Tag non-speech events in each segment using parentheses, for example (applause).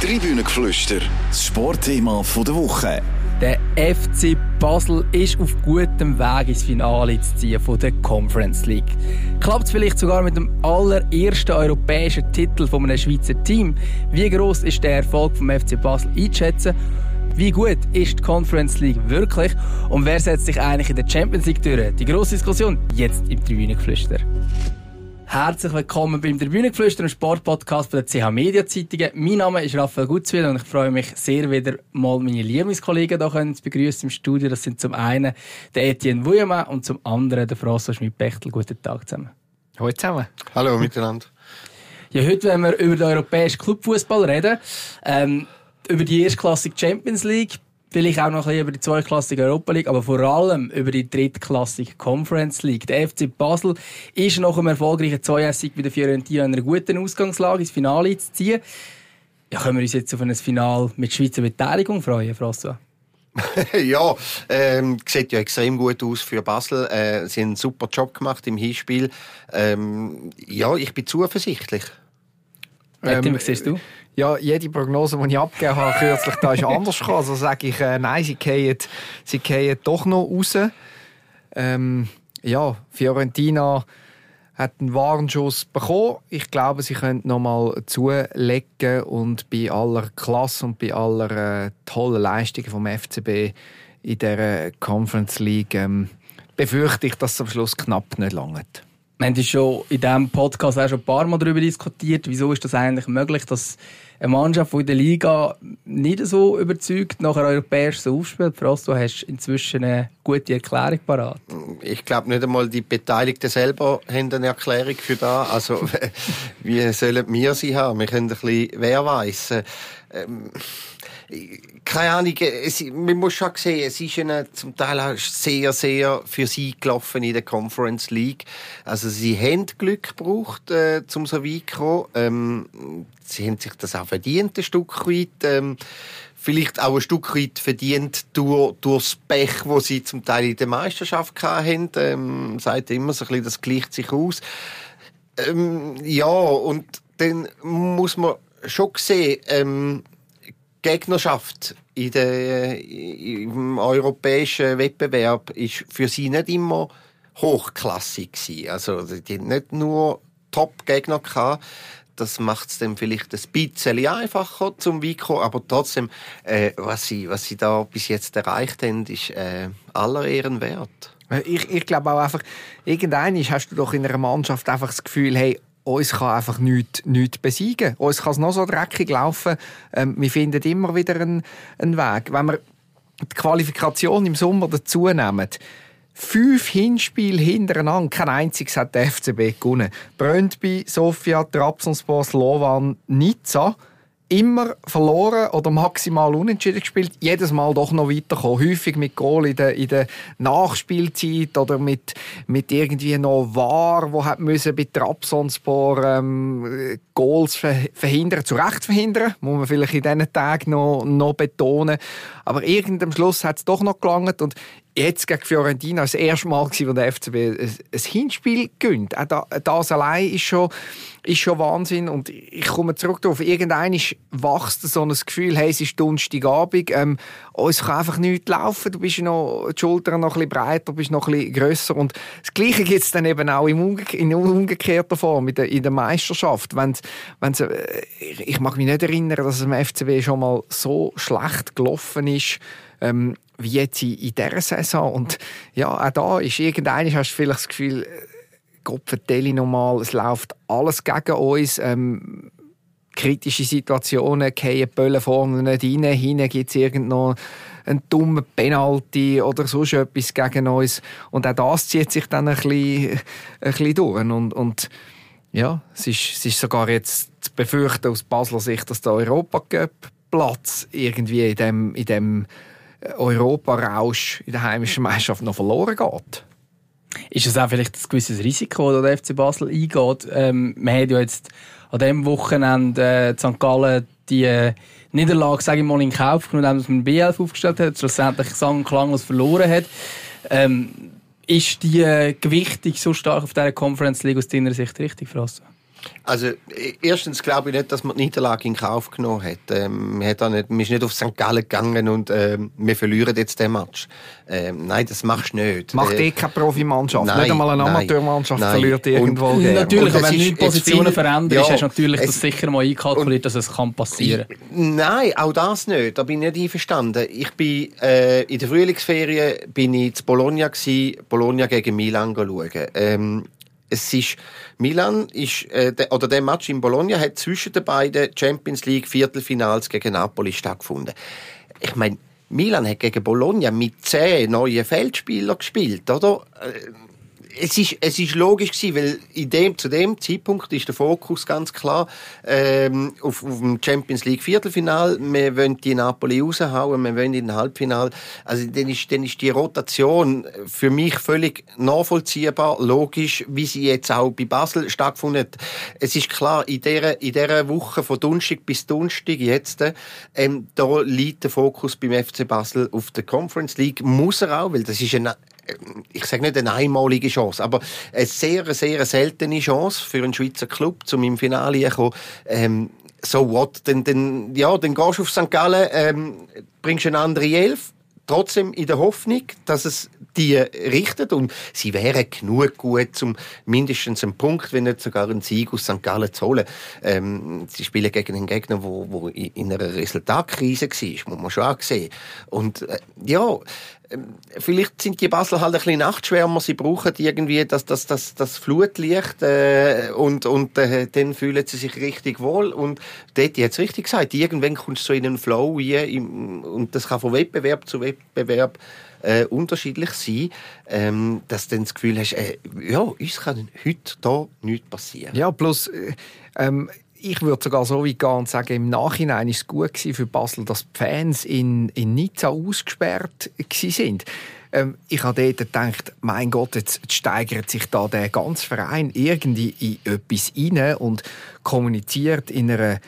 Tribünengeflüster, das Sportthema der Woche. Der FC Basel ist auf gutem Weg ins Finale zu ziehen von der Conference League. Klappt es vielleicht sogar mit dem allerersten europäischen Titel von einem Schweizer Team? Wie groß ist der Erfolg vom FC Basel einzuschätzen? Wie gut ist die Conference League wirklich? Und wer setzt sich eigentlich in der Champions League durch? Die grosse Diskussion jetzt im Tribünengeflüster. Herzlich willkommen beim Tribünengeflüster, einem Sportpodcast von der CH Media Zeitungen. Mein Name ist Raphael Gutzwil und ich freue mich sehr, wieder mal meine Lieblingskollegen hier zu begrüßen im Studio. Das sind zum einen der Etienne Wuillemin und zum anderen der François Schmidt-Bechtel. Guten Tag zusammen. Hallo zusammen. Hallo miteinander. Ja, heute wollen wir über den europäischen Clubfußball reden. Ähm, über die erstklassige Champions League vielleicht auch noch ein bisschen über die zweiklassige Europa League, aber vor allem über die drittklassige Conference League. Der FC Basel ist nach einem erfolgreichen 2 sieg bei der Fiorentina in einer guten Ausgangslage ins Finale zu ziehen. Ja, können wir uns jetzt auf ein Finale mit Schweizer Beteiligung freuen, François? (laughs) ja, ähm, sieht ja extrem gut aus für Basel. Äh, sie haben einen super Job gemacht im Hinspiel. Ähm, ja, ich bin zuversichtlich. Ähm, wie siehst du? Ja, jede Prognose, die ich abgegeben habe, kürzlich, da ist anders gekommen. Also sage ich, äh, nein, sie gehen, sie doch noch raus. Ähm, ja, Fiorentina hat einen Warnschuss bekommen. Ich glaube, sie können noch mal zulegen und bei aller Klasse und bei aller äh, tollen Leistungen vom FCB in der Conference League ähm, befürchte ich, dass es am Schluss knapp nicht langt. Wir haben schon in diesem Podcast auch schon ein paar Mal darüber diskutiert, wieso ist das eigentlich möglich, dass eine Mannschaft, die in der Liga nicht so überzeugt, nachher europäisch so aufspielt. Frost, du hast inzwischen eine gute Erklärung parat. Ich glaube nicht einmal die Beteiligten selber haben eine Erklärung für das. Also (laughs) wie sollen wir sie haben? Wir können ein bisschen, wer weiß. Ähm, keine Ahnung, es, man muss schon sehen, es ist ihnen zum Teil auch sehr, sehr für sie gelaufen in der Conference League. Also sie haben Glück gebraucht, äh, um so weit zu kommen. Ähm, sie haben sich das auch verdient, ein Stück weit. Ähm, vielleicht auch ein Stück weit verdient durch, durch das Pech, das sie zum Teil in der Meisterschaft hatten. Ähm, sagt immer so ein bisschen, das gleicht sich aus. Ähm, ja, und dann muss man schon sehen, ähm, Gegnerschaft in der, im europäischen Wettbewerb ist für sie nicht immer hochklassig gewesen. Also die haben nicht nur Top-Gegner gehabt. Das macht es dann vielleicht ein bisschen einfacher zum Weiko, aber trotzdem, äh, was, sie, was sie da bis jetzt erreicht haben, ist äh, aller Ehren wert. Ich, ich glaube auch einfach, irgendwann hast du doch in einer Mannschaft einfach das Gefühl, hey, uns kann einfach nichts, nichts besiegen. Uns kann es noch so dreckig laufen. Ähm, wir finden immer wieder einen, einen Weg. Wenn wir die Qualifikation im Sommer dazu nehmen, fünf Hinspiele hintereinander, kein einziges hat der FCB gewonnen. Brøndby, Sofia, Trabzonspor, Slovan, Nizza immer verloren oder maximal unentschieden gespielt, jedes Mal doch noch weitergekommen. Häufig mit Goal in der, in der Nachspielzeit oder mit, mit irgendwie noch War, wo hat müssen bei Trabzonspor ähm, Goals verhindern, zu Recht verhindern, muss man vielleicht in diesen Tagen noch, noch betonen. Aber irgendeinem Schluss hat es doch noch gelangt und jetzt gegen Fiorentina das erste Mal, wo der FCB ein Hinspiel gönnt. Auch das allein ist schon, ist schon Wahnsinn. Und ich komme zurück darauf. Irgendwann wächst so ein Gefühl, hey, es ist Donnerstagabend, ähm, uns kann einfach nichts laufen. Du bist noch, die Schultern noch ein bisschen breiter, bist noch ein bisschen grösser. Und das Gleiche gibt es dann eben auch im Umge in umgekehrter Form, in der, in der Meisterschaft. Wenn's, wenn's, äh, ich mag mich nicht erinnern, dass es im FCB schon mal so schlecht gelaufen ist. Ähm, wie jetzt in, dieser Saison. Und ja, auch da ist irgendeiner, hast du vielleicht das Gefühl, äh, Gott vertelle nochmal, es läuft alles gegen uns. Ähm, kritische Situationen, gehen Böllen vorne nicht rein, hinten gibt es irgendeinen einen dummen Penalty oder sonst etwas gegen uns. Und auch das zieht sich dann ein bisschen, ein bisschen durch. Und, und ja, es ist, es ist sogar jetzt zu befürchten aus Basler Sicht, dass der Europacup-Platz irgendwie in dem, in dem Europarausch in der heimischen Meisterschaft noch verloren geht. Ist es auch vielleicht ein gewisses Risiko, das der FC Basel eingeht? Ähm, man hat ja jetzt an diesem Wochenende äh, St. Gallen die äh, Niederlage, sage ich mal, in Kauf genommen, dass man B11 aufgestellt hat, schlussendlich sang klanglos verloren hat. Ähm, ist die äh, Gewichtung so stark auf dieser Conference League aus deiner Sicht richtig, Frasse? Also erstens glaube ich nicht, dass man die Niederlage in Kauf genommen hat. Ähm, man, hat auch nicht, man ist nicht auf St. Gallen gegangen und ähm, wir verlieren jetzt den Match. Ähm, nein, das machst du nicht. Macht äh, eh keine Profimannschaft. nein, nicht einmal eine Amateurmannschaft nein. verliert irgendwo Und-. Natürlich, Und wenn du jetzt Positionen veränderst, Ja, hast du natürlich es- das sicher mal einkalkuliert, dass es kann passieren kann. Nein, auch das nicht. Da bin ich nicht einverstanden. Ich bin äh, in der Frühlingsferien bin ich zu Bologna gsi, Bologna gegen Milan schauen. Ähm, es ist Milan ist äh, der, oder der Match in Bologna hat zwischen den beiden Champions League Viertelfinals gegen Napoli stattgefunden. Ich meine, Milan hat gegen Bologna mit zehn neuen Feldspielern gespielt, oder? Es ist, es ist logisch gewesen, weil in dem, zu dem Zeitpunkt ist der Fokus ganz klar ähm, auf, auf dem Champions League Viertelfinal. Wir wollen die Napoli raushauen, wir wollen in den Halbfinal. Also dann ist, dann ist die Rotation für mich völlig nachvollziehbar, logisch, wie sie jetzt auch bei Basel stattgefunden hat. Es ist klar, in dieser, in dieser Woche von Donnerstag bis Donnerstag jetzt, ähm, da liegt der Fokus beim FC Basel auf der Conference League. Muss er auch, weil das ist eine ich sage nicht eine einmalige Chance, aber eine sehr, sehr seltene Chance für einen Schweizer Club, zum im Finale zu kommen. Ähm, so what? Dann, dann, ja, dann gehst du auf St. Gallen, ähm, bringst eine andere Elf, trotzdem in der Hoffnung, dass es die richtet und sie wären genug gut, um mindestens einen Punkt, wenn nicht sogar einen Sieg aus St. Gallen zu holen. Ähm, sie spielen gegen einen Gegner, wo in einer Resultatkrise war, muss man schon sehen. Und äh, ja, vielleicht sind die Basel halt ein bisschen Nachtschwärmer. Sie brauchen irgendwie das, das, das, das Flutlicht äh, und, und äh, dann fühlen sie sich richtig wohl. Und dort hat es richtig gesagt, irgendwann kommst du so in einen Flow rein, und das kann von Wettbewerb zu Wettbewerb äh, unterschiedlich sein, ähm, dass du dann das Gefühl hast, äh, ja, uns kann heute da nichts passieren. Ja, plus, äh, ähm, ich würde sogar so weit gehen und sagen, im Nachhinein ist es gut gewesen für Basel, dass die Fans in, in Nizza ausgesperrt sind. Ähm, ich habe dort gedacht, mein Gott, jetzt steigert sich da der ganze Verein irgendwie in etwas rein und kommuniziert in einer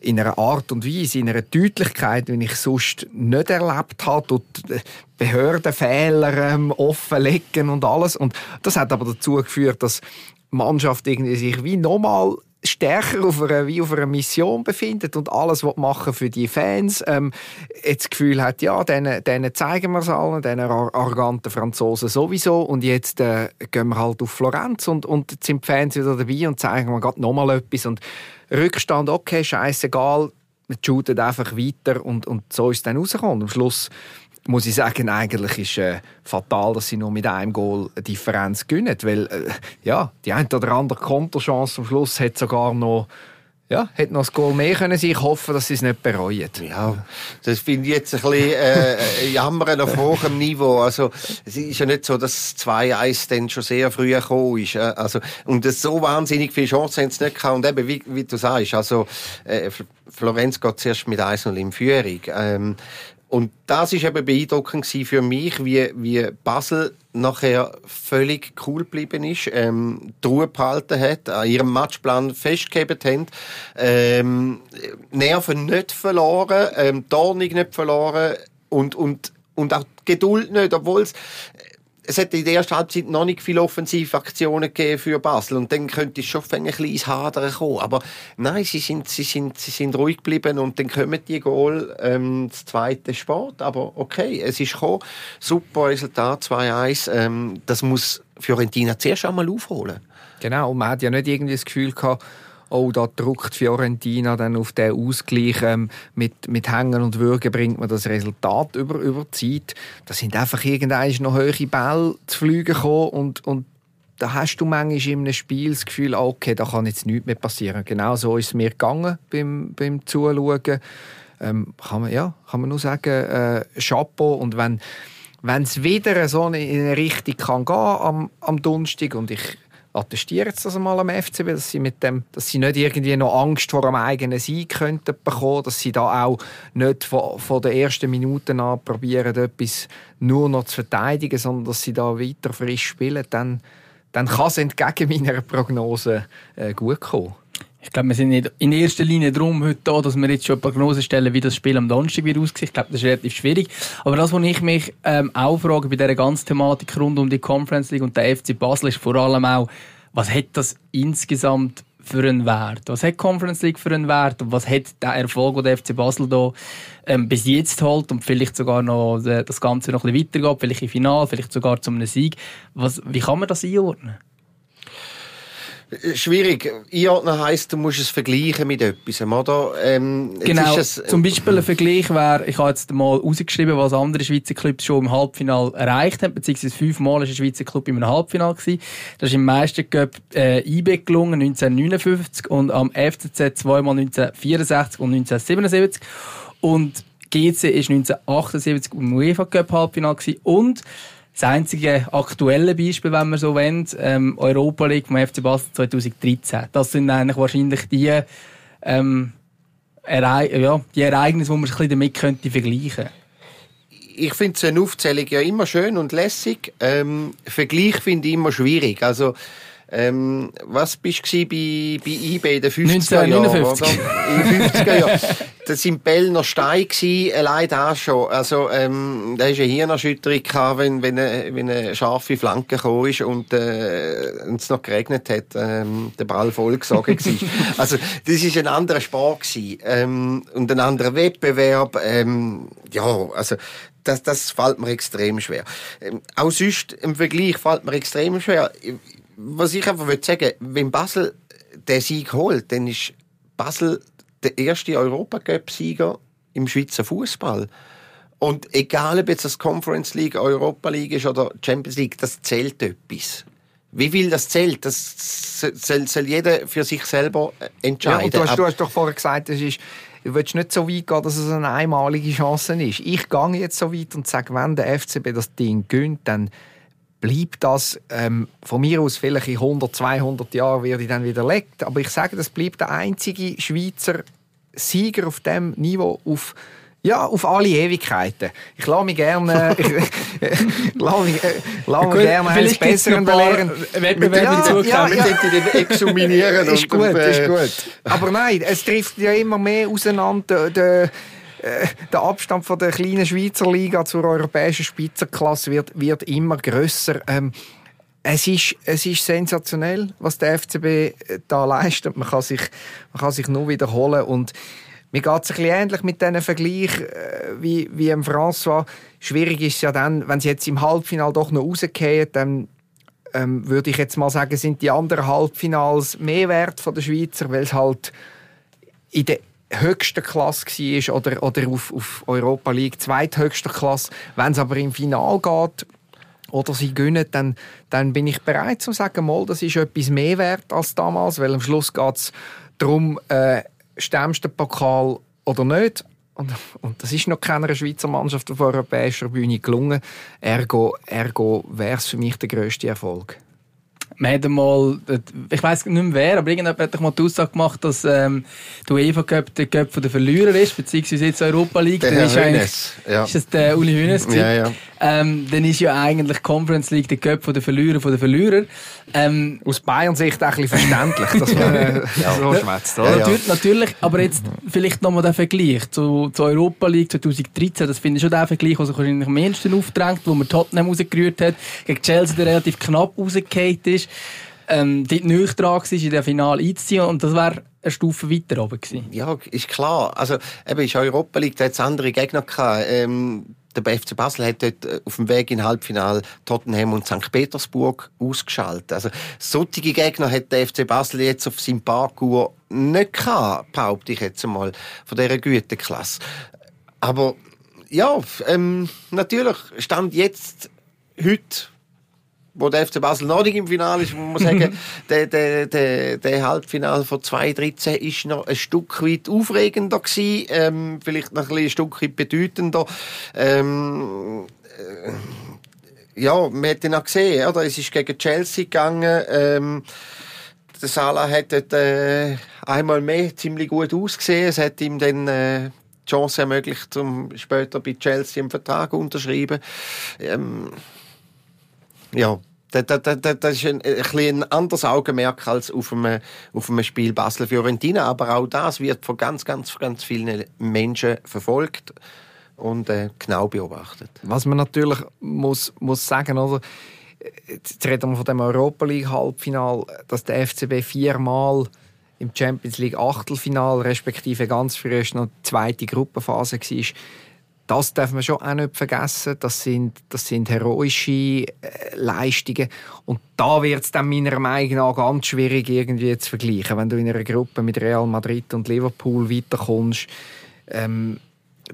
in einer Art und Weise, in einer Deutlichkeit, wie ich sonst nicht erlebt habe, dort Behördenfehler ähm, offenlegen und alles. Und das hat aber dazu geführt, dass die Mannschaft irgendwie sich wie nochmal stärker auf einer, wie auf einer Mission befindet und alles was machen für die Fans. Ähm, jetzt das Gefühl hat, ja, denen, denen zeigen wir es allen, diesen ar- arroganten Franzosen sowieso und jetzt äh, gehen wir halt auf Florenz und, und jetzt sind die Fans wieder dabei und zeigen wir gerade nochmal etwas und Rückstand, okay, scheißegal, man shootet einfach weiter und, und so ist es dann rausgekommen. Am Schluss muss ich sagen, eigentlich ist äh, fatal, dass sie nur mit einem Goal eine Differenz gewinnen, weil äh, ja, die eine oder andere Konterchance am Schluss hat sogar noch ja, hätte noch ein Goal mehr können sein. Ich hoffe, dass sie es nicht bereuen. Ja, das finde ich jetzt ein bisschen äh, Jammern auf hohem Niveau. Also es ist ja nicht so, dass 2-1 dann schon sehr früh gekommen ist. äh. Also, und das so wahnsinnig viele Chancen haben sie nicht gehabt. Und eben, wie, wie du sagst, also äh, Florenz geht zuerst mit 1-0 in Führung. Ähm, und das ist eben beeindruckend für mich, wie, wie Basel nachher völlig cool geblieben ist, ähm, die Ruhe behalten hat, an ihrem Matchplan festgehalten haben, ähm, Nerven nicht verloren, ähm, die Ordnung nicht verloren und, und, und auch Geduld nicht, obwohl es es hat in der ersten Halbzeit noch nicht viele Offensivaktionen gegeben für Basel und dann könnte es schon ein bisschen ins Hadern kommen. Aber nein, sie sind, sie sind, sie sind ruhig geblieben und dann kommen die Goal, ähm, das zweite Sport. Aber okay, es ist gekommen. Super Resultat, 2-1. Ähm, das muss Fiorentina zuerst einmal aufholen. Genau, und man hat ja nicht irgendwie das Gefühl gehabt, oh, da druckt Fiorentina dann auf den Ausgleich ähm, mit, mit Hängen und Würgen bringt man das Resultat über, über die Zeit. Da sind einfach irgendwann noch hohe Bälle zu fliegen gekommen und, und da hast du manchmal in einem Spiel das Gefühl, ah, okay, da kann jetzt nichts mehr passieren. Genau so ist es mir gegangen beim, beim Zuschauen. Ähm, kann, man, ja, kann man nur sagen, äh, Chapeau. Und wenn wenn es wieder so in eine Richtung kann gehen am, am Donnerstag und ich attestiere jetzt das einmal am FCB, dass sie mit dem, dass sie nicht irgendwie noch Angst vor einem eigenen Sieg könnten bekommen, dass sie da auch nicht von, von den ersten Minuten an probieren, etwas nur noch zu verteidigen, sondern dass sie da weiter frisch spielen, dann, dann kann es entgegen meiner Prognose äh, gut kommen. Ich glaube, wir sind nicht in erster Linie darum heute da, dass wir jetzt schon eine Prognose stellen, wie das Spiel am Donnerstag wird aussehen. Ich glaube, das ist relativ schwierig. Aber das, was ich mich ähm, auch frage bei dieser ganzen Thematik rund um die Conference League und der FC Basel, ist vor allem auch, was hat das insgesamt für einen Wert? Was hat Conference League für einen Wert? Und was hat der Erfolg, den der FC Basel da ähm, bis jetzt holt und vielleicht sogar noch äh, das Ganze noch ein bisschen weitergeht, vielleicht im Final, vielleicht sogar zu einem Sieg? Was, wie kann man das einordnen? Schwierig. Einordnen heisst, du musst es vergleichen mit etwas, oder? Ähm, genau. Es, äh, Zum Beispiel ein Vergleich wäre, ich habe jetzt mal rausgeschrieben, was andere Schweizer Clubs schon im Halbfinale erreicht haben, beziehungsweise fünfmal ist ein Schweizer Club im Halbfinale gewesen. Das ist im Meistercup äh, IB gelungen, 1959 und am FCZ zweimal 1964 und 1977. Und GC ist 1978 im UEFA Cup Halbfinale gewesen und das einzige aktuelle Beispiel, wenn man so will, ähm, Europa League vom FC Basel 2013. Das sind eigentlich wahrscheinlich die, ähm, Erei ja, die Ereignisse, die man sich damit könnte vergleichen könnte. Ich finde so eine Aufzählung ja immer schön und lässig. Ähm, Vergleich finde ich immer schwierig. Also, ähm, was bist du bei, bei eBay in den 50er Jahren? 1959. In den 50er Jahren. Das sind Bellner Stein gewesen, allein da schon. Also, ähm, da ist eine Hirnerschütterung gehabt, wenn, wenn, eine, wenn eine scharfe Flanke gekommen ist und, äh, es noch geregnet hat, ähm, der Ball vollgesogen war. (laughs) also, das ist ein anderer Sport gewesen, ähm, und ein anderer Wettbewerb, ähm, ja, also, das, das fällt mir extrem schwer. Ähm, auch sonst, im Vergleich fällt mir extrem schwer was ich einfach will sagen, wenn Basel den Sieg holt, dann ist Basel der erste Europacup-Sieger im Schweizer Fußball. Und egal, ob jetzt das Conference League, Europa League ist oder Champions League, das zählt etwas. Wie viel das zählt, das soll, soll jeder für sich selber entscheiden. Ja, und du, hast, du hast doch vorher gesagt, es ist, du willst nicht so weit gehen, dass es eine einmalige Chance ist. Ich gehe jetzt so weit und sage, wenn der FCB das Ding gönnt, dann bleibt das ähm, von mir aus vielleicht in 100, 200 Jahren werde ich dann widerlegt, aber ich sage, das bleibt der einzige Schweizer Sieger auf dem Niveau auf ja, auf alle Ewigkeiten. Ich lasse mich gerne, (laughs) (laughs) ich, lasse mich, äh, lasse mich gerne eines Besseren belehren. Wettbewerbe ja, dazukommen. Ja, ja. Die examinieren. ist gut, ist gut. Aber nein, es trifft ja immer mehr auseinander. Der, äh, der Abstand von der kleinen Schweizer Liga zur europäischen Spitzenklasse wird, wird immer grösser. Ähm, es ist, es ist sensationell, was der FCB äh, da leistet. Man kann sich, man kann sich nur wiederholen und mir geht es ein bisschen ähnlich mit diesem Vergleich äh, wie, wie im François. Schwierig ist es ja dann, wenn sie jetzt im Halbfinale doch noch rausgehen, dann ähm, würde ich jetzt mal sagen, sind die anderen Halbfinals mehr wert von der Schweizer, weil es halt in der höchster Klasse war oder, oder auf, auf Europa League zweithöchster Klasse. Wenn es aber im Final geht oder sie gönnen, dann, dann bin ich bereit zu sagen, mal, das ist etwas mehr wert als damals, weil am Schluss geht es darum, äh, stemmst du den Pokal oder nicht. Und, und, das ist noch keiner Schweizer Mannschaft auf europäischer Bühne gelungen. Ergo, ergo wäre es für mich der grösste Erfolg man hat einmal, ich weiß nicht mehr wer, aber irgendjemand hat mal die Aussage gemacht, dass ähm, der UEFA Cup der Cup der Verlierer ist, beziehungsweise jetzt Europa League. Der Herr ist, ja. ist das der Uli Hünes? Ja, ja. Ähm, dann ist ja eigentlich Conference League der Cup der Verlierer von den Verlierer. Ähm, Aus Bayern Sicht ein bisschen verständlich, dass man (laughs) äh, ja. so schwätzt, oder? Natürlich, natürlich, aber jetzt vielleicht nochmal der Vergleich zu, zu Europa League 2013, das finde ich schon der Vergleich, der sich wahrscheinlich am ehesten aufdrängt, wo man Tottenham rausgerührt hat, gegen Chelsea, der relativ knapp rausgefallen ist ähm, dort nicht dran war, in der Finale einzuziehen. Und das wäre eine Stufe weiter oben gewesen. Ja, ist klar. Also, eben, in Europa League, da hat es andere Gegner gehabt. Ähm, der FC Basel hat dort äh, auf dem Weg in Halbfinale Tottenham und St. Petersburg ausgeschaltet. Also, solche Gegner hat der FC Basel jetzt auf seinem Parkour nicht gehabt, behaupte ich jetzt einmal, von dieser Güteklasse. Aber, ja, ähm, natürlich stand jetzt heute wo der FC Basel noch nicht im Finale ist, muss man sagen, (laughs) der, der, der, der Halbfinale von 2013 ist noch ein Stück weit aufregender gewesen, ähm, vielleicht noch ein, ein Stück weit bedeutender. Ähm, äh, ja, man hat ihn auch gesehen, oder? Es ist gegen Chelsea gegangen. Ähm, der Salah hat dort, äh, einmal mehr ziemlich gut ausgesehen. Es hat ihm dann äh, die Chance ermöglicht, um später bei Chelsea einen Vertrag unterschreiben. Ähm, ja, das, das, das, das ist ein, ein, ein anderes Augenmerk als auf einem, auf einem Spiel Basel-Fiorentina. Aber auch das wird von ganz, ganz, ganz vielen Menschen verfolgt und äh, genau beobachtet. Was man natürlich muss, muss sagen, oder? Jetzt reden wir von dem Europa League Halbfinal, dass der FCB viermal im Champions League Achtelfinal, respektive ganz früh noch die zweite Gruppenphase war. Das darf man schon auch nicht vergessen. Das sind, das sind heroische äh, Leistungen. Und da wird es dann meiner Meinung nach ganz schwierig irgendwie zu vergleichen. Wenn du in einer Gruppe mit Real Madrid und Liverpool weiterkommst, ähm,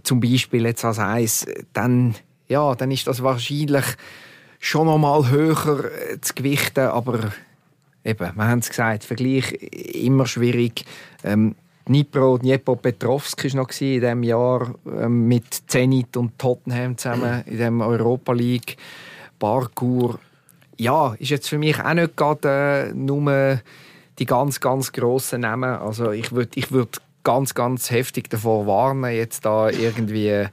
zum Beispiel jetzt als eins, dann, ja, dann ist das wahrscheinlich schon noch mal höher äh, zu gewichten, aber eben, wir haben es gesagt, Vergleich immer schwierig. Ähm, Dnipro, Dniepropetrovsk war noch in diesem Jahr ähm, mit Zenit und Tottenham zusammen in dem Europa League Parkour. Ja, ist jetzt für mich auch nicht gerade äh, nur die ganz, ganz grossen Namen. Also ich würde ich würd ganz, ganz heftig davor warnen, jetzt da irgendwie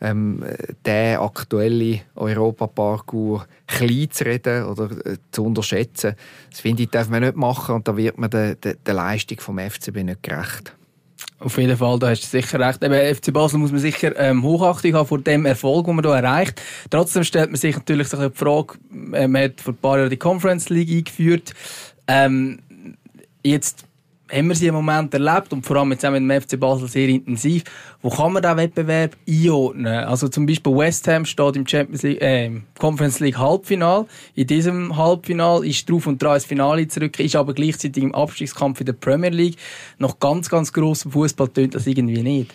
ähm, den aktuellen Europaparcours klein zu reden oder äh, zu unterschätzen. Das finde ich, darf man nicht machen und da wird man der, der, der Leistung vom FCB nicht gerecht. Auf jeden Fall, da hast du sicher recht. Eben, FC Basel muss man sicher ähm, Hochachtung haben vor dem Erfolg, den man hier erreicht. Trotzdem stellt man sich natürlich so die Frage, äh, man hat vor ein paar Jahren die Conference League eingeführt. Ähm, jetzt haben wir sie im Moment erlebt und vor allem jetzt auch mit dem FC Basel sehr intensiv. Wo kann man diesen Wettbewerb einordnen? Also zum Beispiel West Ham steht im Champions League, äh, Conference League Halbfinal. In diesem Halbfinal ist drauf und dran ins Finale zurück, ist aber gleichzeitig im Abstiegskampf in der Premier League. Noch ganz, ganz gross Fußball tönt das irgendwie nicht.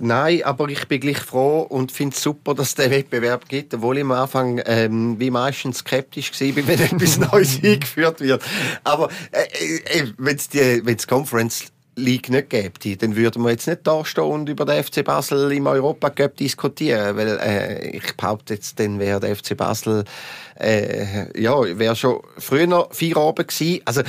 Nein, aber ich bin gleich froh und finde es super, dass es den Wettbewerb gibt, obwohl ich am Anfang ähm, wie meistens skeptisch war, (laughs) wenn etwas Neues (laughs) eingeführt wird. Aber äh, äh, wenn es Conference League nicht gäbe, dann würden wir jetzt nicht da stehen und über den FC Basel im Europa Cup diskutieren, weil äh, ich behaupte jetzt, dann wäre der FC Basel äh, ja, wäre schon früher vier Abend gewesen. Also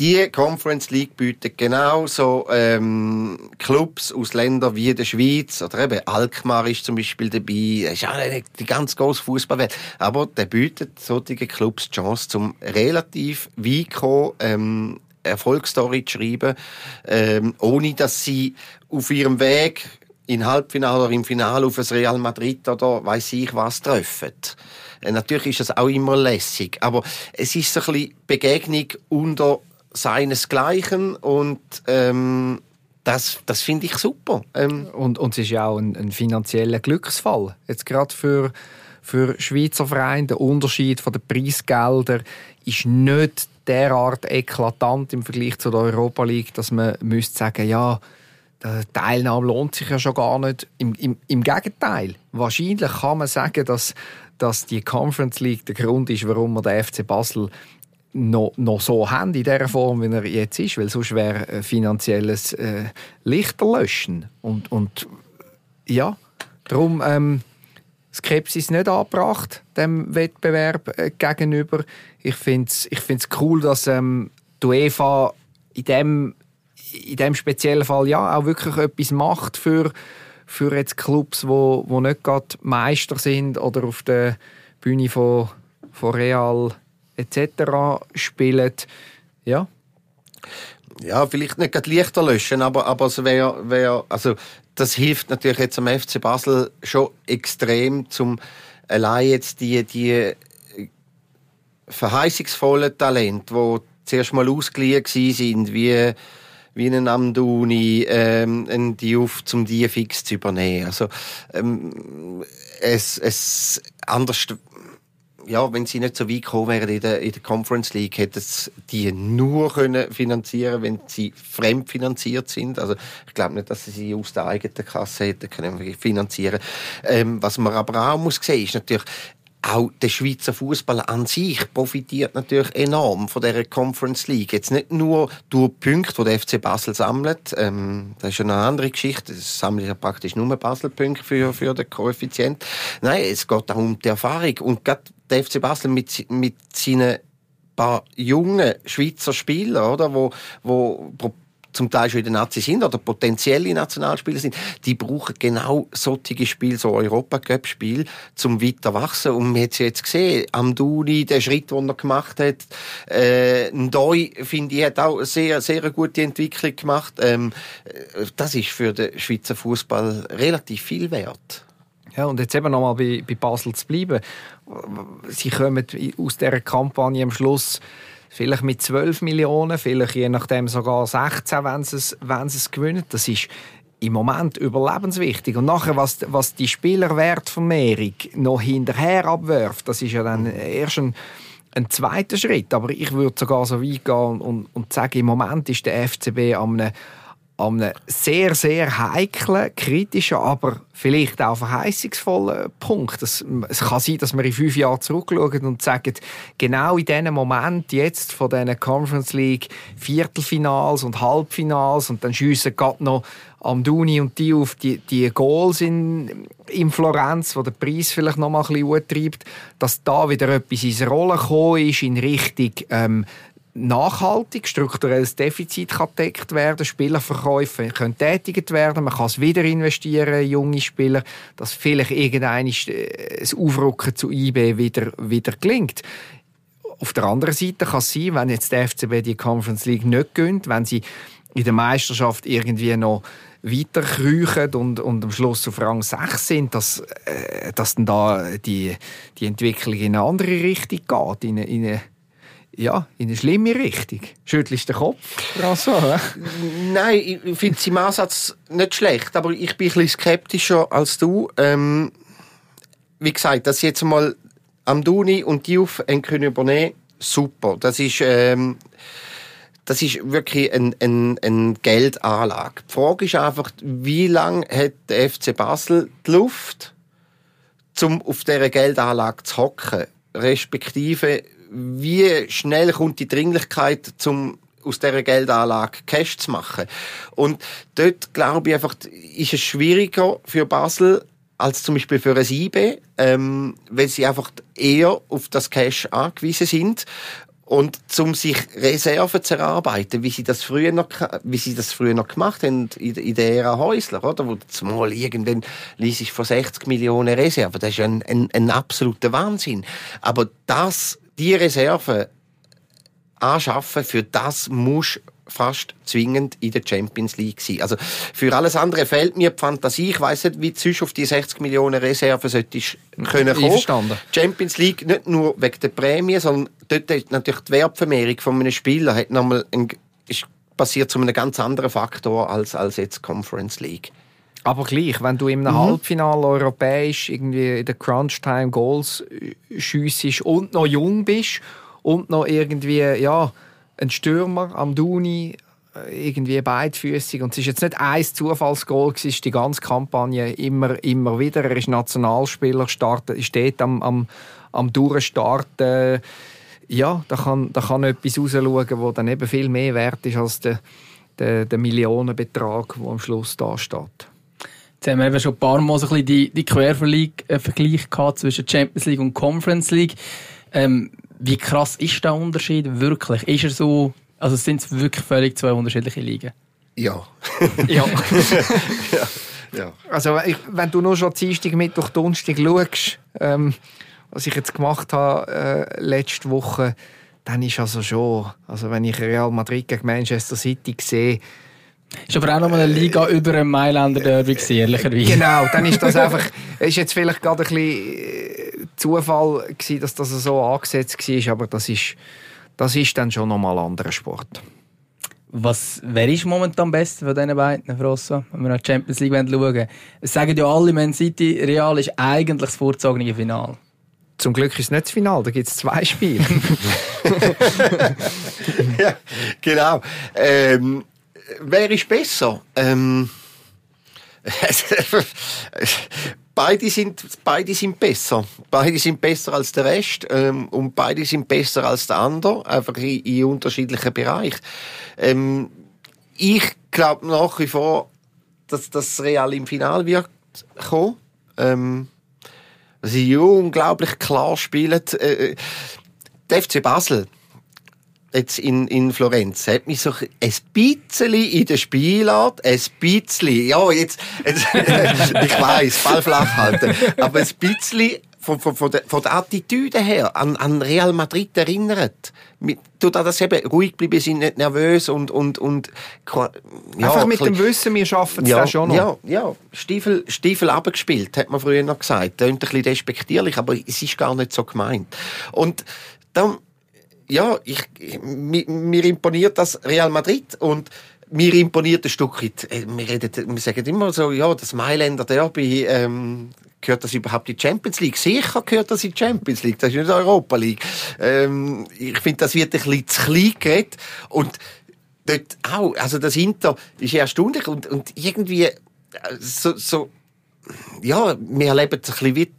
die Conference League bietet genau so ähm, Clubs aus Ländern wie der Schweiz oder eben Alkmaar ist zum Beispiel dabei. Das ist ja die ganz große Fußballwelt. Aber der bietet solche Clubs die Chance, zum relativ weit ähm, Erfolgsstory zu schreiben, ähm, ohne dass sie auf ihrem Weg in Halbfinale oder im Finale auf das Real Madrid oder weiß ich was treffen. Äh, natürlich ist das auch immer lässig, aber es ist so ein bisschen Begegnung unter seinesgleichen und ähm, das, das finde ich super. Ähm, und, und es ist ja auch ein, ein finanzieller Glücksfall. Jetzt gerade für, für Schweizer Vereine, der Unterschied von den Preisgeldern ist nicht derart eklatant im Vergleich zu der Europa League, dass man müsste sagen, ja, die Teilnahme lohnt sich ja schon gar nicht. Im, im, Im Gegenteil. Wahrscheinlich kann man sagen, dass, dass die Conference League der Grund ist, warum man den FC Basel noch, noch so haben in der Form, wie er jetzt ist, weil sonst wäre ein finanzielles äh, Lichterlöschen und, und ja, darum ähm, Skepsis nicht angebracht dem Wettbewerb äh, gegenüber. Ich finde es ich find's cool, dass ähm, die UEFA in dem, in dem speziellen Fall ja auch wirklich etwas macht für, für jetzt Clubs, wo, wo nicht gerade Meister sind oder auf der Bühne von, von Real etc. spielen. Ja. Ja, vielleicht nicht gerade Lichter löschen, aber, aber es wäre, wär, also, das hilft natürlich jetzt am FC Basel schon extrem, zum allein jetzt die, die verheißungsvollen Talente, die zuerst mal ausgeliehen sind, wie, wie einen Amduni, ähm, einen Diouf zum Diefix zu übernehmen. Also, ähm, es, es, anders ja, wenn sie nicht so weit gekommen wären in der, in der Conference League, hätten sie die nur können finanzieren wenn sie fremdfinanziert sind. Also ich glaube nicht, dass sie sie aus der eigenen Kasse hätten können finanzieren ähm, Was man aber auch muss sehen, ist natürlich, auch der Schweizer Fußball an sich profitiert natürlich enorm von der Conference League. Jetzt nicht nur durch Punkte, die der FC Basel sammelt. Ähm, das ist eine andere Geschichte. Das sammelt ja praktisch nur Basel-Punkte für, für den Koeffizient. Nein, es geht auch um die Erfahrung. Und gerade der FC Basel mit, mit seinen paar jungen Schweizer Spielern, oder, wo, wo zum Teil schon in den Nazi sind oder potenzielle Nationalspieler sind, die brauchen genau solche Spiele, so Europacup-Spiel, zum weiter wachsen. Und man hat es jetzt gesehen, Amduni, der Schritt, den er gemacht hat, äh, Ndoi, finde ich, hat auch eine sehr, sehr gute Entwicklung gemacht. Ähm, äh, das ist für den Schweizer Fußball relativ viel wert. Ja, und jetzt eben nochmal bei, bei Basel zu bleiben. Sie kommen aus dieser Kampagne am Schluss vielleicht mit 12 Millionen, vielleicht je nachdem sogar 16, wenn sie es, wenn sie es gewinnen. Das ist im Moment überlebenswichtig. Und nachher, was, was die Spielerwertvermehrung noch hinterher abwirft, das ist ja dann erst ein, ein zweiter Schritt. Aber ich würde sogar so weit gehen und, und sagen, im Moment ist der FCB an einem an einem sehr, sehr heiklen, kritischen, aber vielleicht auch verheißungsvollen Punkt. Es, es kann sein, dass wir in fünf Jahren zurückschauen und sagen, genau in diesem Moment jetzt von diesen Conference League Viertelfinals und Halbfinals und dann schiessen gerade noch am Duni und die auf die, die Goals in, in Florenz, wo der Preis vielleicht noch mal ein bisschen treibt, dass da wieder etwas in Rolle gekommen ist in Richtung ähm, nachhaltig strukturelles Defizit kann gedeckt werden, Spielerverkäufe können tätigt werden, man kann es wieder investieren, junge Spieler, dass vielleicht irgendein äh, das Aufrücken zu IB wieder, wieder gelingt. Auf der anderen Seite kann es sein, wenn jetzt der FCB die Conference League nicht gönnt, wenn sie in der Meisterschaft irgendwie noch weiter kriechen und, und am Schluss auf Rang 6 sind, dass, äh, dass dann da die, die Entwicklung in eine andere Richtung geht, in eine, in eine ja, in eine schlimme Richtung. Schüttelst den Kopf, François? Nein, ich finde es im Ansatz nicht schlecht, aber ich bin ein bisschen skeptischer als du. Ähm, wie gesagt, dass jetzt mal am Duni und die auf können super. Das ist, ähm, das ist wirklich eine ein, ein Geldanlage. Die Frage ist einfach, wie lange hat der FC Basel die Luft, um auf dieser Geldanlage zu hocken? Respektive, wie schnell kommt die Dringlichkeit zum aus dieser Geldanlage Cash zu machen. Und dort glaube ich einfach, ist es schwieriger für Basel als zum Beispiel für ein IB, ähm, weil sie einfach eher auf das Cash angewiesen sind und um sich Reserven zu erarbeiten, wie sie das früher noch, wie sie das früher noch gemacht haben in, der Ära Häusler, oder? Wo zumal irgendwann ließ ich von 60 Millionen Reserven. Das ist ein, ein, ein absoluter Wahnsinn. Aber das die Reserve anschaffen, für das muss fast zwingend in der Champions League sein. Also für alles andere fehlt mir die Fantasie. Ich weiss nicht, wie du auf die 60 Millionen Reserve solltest können kommen. Champions League nicht nur wegen der Prämie, sondern dort ist natürlich die Wertvermehrung von einem Spieler hat nochmal ein, ist passiert zu einem ganz anderen Faktor als, als jetzt Conference League. Aber gleich, wenn du im mhm. Halbfinale europäisch irgendwie in der Crunch-Time Goals schiessest und noch jung bist und noch irgendwie, ja, ein Stürmer am Duni, äh, irgendwie beidfüßig. Und es ist jetzt nicht ein Zufallsgoal, es ist die ganze Kampagne immer, immer wieder. Er ist Nationalspieler, startet, steht am, am, am Durchstarten. Ja, da kann, da kann etwas rausschauen, das dann eben viel mehr wert ist als der, der, der Millionenbetrag, der am Schluss da steht. Jetzt haben wir eben schon ein paar Mal so ein bisschen die, die Quervergleich äh, zwischen Champions League und Conference League. Ähm, wie krass ist der Unterschied wirklich? Ist er so, also sind es wirklich völlig zwei unterschiedliche Ligen? Ja. (laughs) ja. (laughs) ja. ja. Also ich, wenn du nur schon Dienstag, Mittwoch, Donnerstag schaust, ähm, was ich jetzt gemacht habe äh, letzte Woche, dann ist also schon, also wenn ich Real Madrid gegen Manchester City sehe, ist aber auch noch mal eine Liga über ein Mailänder Derby ehrlicherweise. Genau, dann ist das (laughs) einfach, ist jetzt vielleicht gerade ein bisschen äh, Zufall gewesen, dass das so angesetzt war, aber das ist, das ist dann schon nochmal ein anderer Sport. Was, wer ist momentan am besten von diesen beiden, Frosso, wenn wir nach die Champions League schauen? Es sagen ja alle, Man City Real ist eigentlich das vorzogene Finale. Zum Glück ist es nicht das Finale, da gibt es zwei Spiele. (laughs) (laughs) ja, genau. Ähm, wer ist besser? Ähm, (laughs) beide sind, beide sind besser. Beide sind besser als der Rest ähm, und beide sind besser als der andere, einfach in, in unterschiedlichen Bereichen. Ähm, ich glaube nach wie vor, dass das Real im Finale wird kommen. Ähm, sie unglaublich klar spielen. Äh, äh der FC Basel jetzt in, in Florenz, hat mich so ein bisschen in der Spielart, ein bisschen, ja, jetzt, jetzt (laughs) ich weiss, Ball flach halten, aber ein bisschen von, von, von, der, von der Attitüde her an, an Real Madrid erinnert. Mit, tut das eben ruhig bleiben, sind nicht nervös und, und, und ja, Einfach mit dem Wissen, wir schaffen es ja, schon noch. Ja, ja. Stiefel, Stiefel abgespielt, hat man früher noch gesagt. Tönt ein bisschen despektierlich, aber es ist gar nicht so gemeint. Und dann ja, ich, mir, mir imponiert das Real Madrid und mir imponiert ein Stück weit, äh, wir, reden, wir sagen immer so, ja, das Mailänder Derby, ähm, gehört das überhaupt in die Champions League? Sicher gehört das in die Champions League, das ist nicht Europa League. Ähm, ich finde, das wird ein bisschen zu klein geredet und dort auch, also das Inter ist ja erstaunlich und, und irgendwie äh, so, so, ja, wir erleben es ein bisschen wie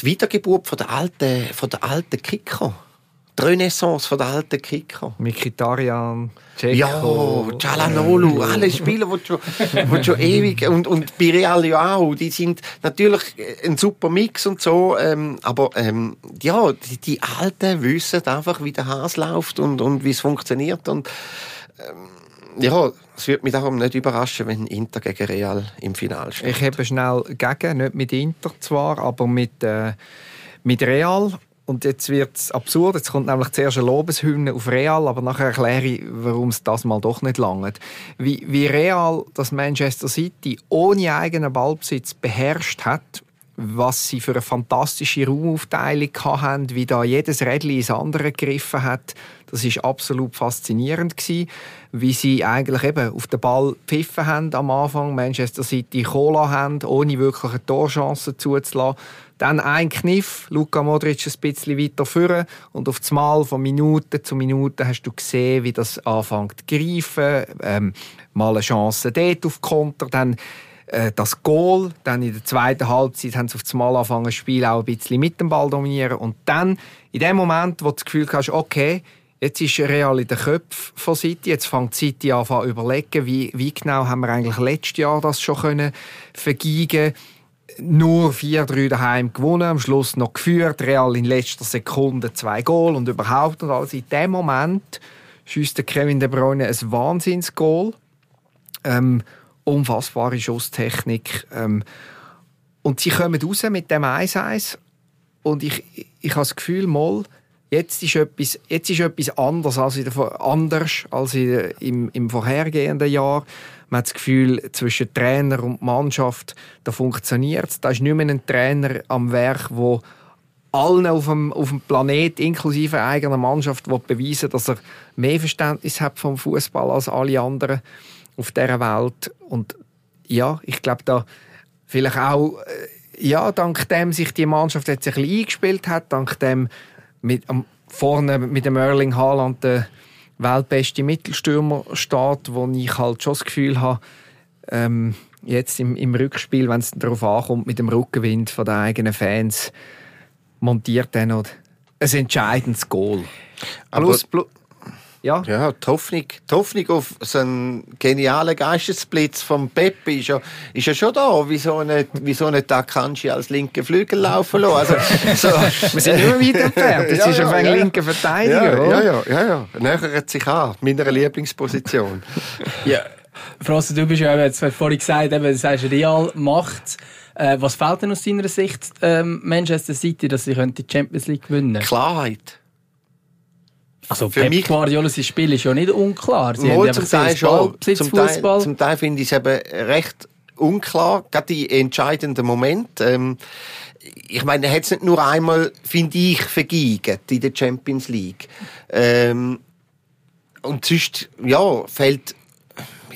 die Wiedergeburt von der alten, von der alten Kicker. Die Renaissance von der alten Kicker. Mikitarian, Ja, Ceko. Cialanolu, alle Spieler, die schon, die schon (laughs) ewig, und, und bei Real ja auch, die sind natürlich ein super Mix und so, ähm, aber ähm, ja, die, die Alten wissen einfach, wie der Hase läuft und, und wie es funktioniert und ähm, ja, es würde mich darum nicht überraschen, wenn Inter gegen Real im Finale steht. Ich habe schnell gegen, nicht mit Inter zwar, aber mit, äh, mit Real. Und jetzt wird es absurd. Jetzt kommt nämlich zuerst eine Lobeshymne auf Real, aber nachher erkläre ich, warum es das mal doch nicht langt. Wie, wie Real das Manchester City ohne eigenen Ballbesitz beherrscht hat, was sie für eine fantastische Raumaufteilung hatten, wie da jedes Rädchen ins andere gegriffen hat, das ist absolut faszinierend gewesen, wie sie eigentlich eben auf den Ball pfiffen haben am Anfang, Manchester City Cola haben, ohne wirklich eine Torchance zuzulassen. Dann ein Kniff, Luka Modric ein bisschen weiter führen und auf das Mal von Minute zu Minute hast du gesehen, wie das anfängt zu greifen, ähm, mal eine Chance dort auf Konter, dann äh, das Goal, dann in der zweiten Halbzeit haben sie auf das Mal angefangen, das Spiel auch ein bisschen mit dem Ball dominieren und dann, in dem Moment, wo du das Gefühl hast, okay, jetzt ist Real in den Köpfen von City, jetzt fängt City an zu überlegen, wie, wie genau haben wir eigentlich letztes Jahr das schon können vergeigen nur 4-3 daheim gewonnen, am Schluss noch geführt, Real in letzter Sekunde zwei Goal und überhaupt und alles. In dem Moment schießt Kevin De Bruyne ein Wahnsinnsgoal. Ähm, unfassbare Schusstechnik. Ähm, und sie kommen raus mit dem 1-1 und ich, ich habe das Gefühl, mal, jetzt ist etwas, jetzt ist etwas anders als, in der, anders als in, im, im vorhergehenden Jahr. Man hat das Gefühl, zwischen Trainer und Mannschaft, da funktioniert es. Da ist nicht mehr ein Trainer am Werk, der allen auf dem, auf dem Planet, inklusive eigener Mannschaft, will beweisen dass er mehr Verständnis hat vom Fußball als alle anderen auf dieser Welt. Und ja, ich glaube, da vielleicht auch, äh, ja, dank dem sich die Mannschaft jetzt ein bisschen eingespielt hat, dank dem mit, am, vorne mit dem Erling Haaland der weltbeste Mittelstürmer steht, wo ich halt schon das Gefühl habe, ähm, jetzt im, im Rückspiel, wenn es darauf ankommt, mit dem Rückenwind von den eigenen Fans, montiert er noch ein entscheidendes Goal. Plus, plus, ja. Ja, die Hoffnung, die Hoffnung auf so einen genialen Geistesblitz vom Pepe ist ja, ist ja schon da. Wieso nicht, wieso nicht Akanji als linke Flügel laufen lassen? Also, (laughs) so. Wir sind immer weit entfernt. Das (laughs) Ja, ist ja, auf einen ja, linken Verteidiger, ja, oder? ja, ja, ja, ja. Nähert sich an, meiner Lieblingsposition. Ja, Franz, du bist ja eben, jetzt vorhin gesagt, eben, du sagst, Real macht. Äh, was fehlt denn aus deiner Sicht ähm, Manchester City, dass sie die Champions League gewinnen? Klarheit. Also für Pep mich- Guardiolas Spiel ist ja nicht unklar. Sie haben zum Teil schon. Zum Teil, zum Teil finde ich es eben recht unklar, gerade die entscheidenden Momente. Ähm, ich meine, er hat es nicht nur einmal, finde ich, vergeigt in der Champions League. Ähm, und sonst, ja, fällt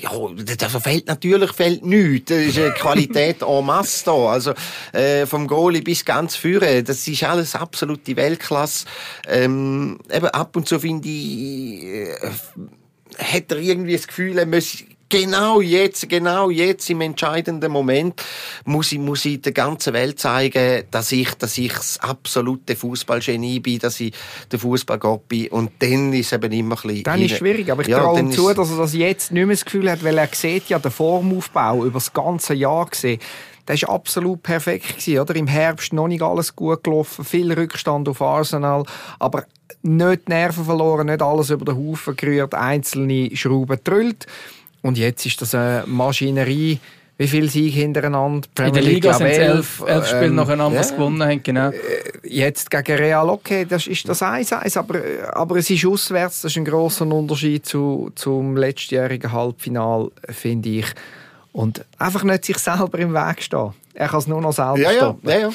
ja, da fehlt natürlich fehlt nichts. Das ist eine (laughs) Qualität en masse da. Also, äh, vom Goalie bis ganz führen. Das ist alles absolute Weltklasse. Ähm, eben ab und zu finde ich, äh, hat er irgendwie das Gefühl, er muss genau jetzt, genau jetzt im entscheidenden Moment muss ich, muss ich der ganzen Welt zeigen, dass ich, dass ich das absolute Fußballgenie bin, dass ich der Fußballgott bin. Und dann ist eben immer ein bisschen... Dann ist es schwierig, aber ich Ja, traue ihm zu, ist- dass er das jetzt nicht mehr das Gefühl hat, weil er sieht ja den Formaufbau über das ganze Jahr gesehen. Das war absolut perfekt. Gewesen, oder? Im Herbst noch nicht alles gut gelaufen, viel Rückstand auf Arsenal, aber nicht die Nerven verloren, nicht alles über den Haufen gerührt, einzelne Schrauben drüllt. Und jetzt ist das eine Maschinerie. Wie viele Siege hintereinander? In der Premier League, Liga sind es elf, elf Spiele Ähm, nacheinander, was ja. gewonnen haben. Genau. Jetzt gegen Real, okay, das ist das 1-1, aber, aber es ist auswärts, das ist ein grosser Unterschied zu, zum letztjährigen Halbfinal, finde ich. Und einfach nicht sich selber im Weg stehen. Er kann es nur noch selber Ja, ja, stoppen. ja, ja. ja.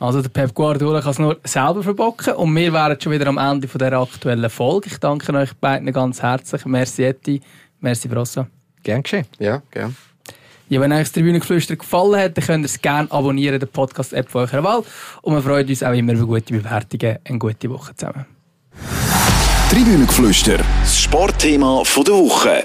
Also der Pep Guardiola kann es nur selber verbocken und wir wären schon wieder am Ende von der aktuellen Folge. Ich danke euch beiden ganz herzlich. Merci Eti, merci Brossa. Gern geschehen. Ja, gern. Ja, wenn euch das Tribünengeflüster gefallen hat, dann könnt ihr es gerne abonnieren, den Podcast-App von eurer Wahl. Und wir freuen uns auch immer über gute Bewertungen. Eine gute Woche zusammen. Tribünengeflüster, das Sportthema der Woche.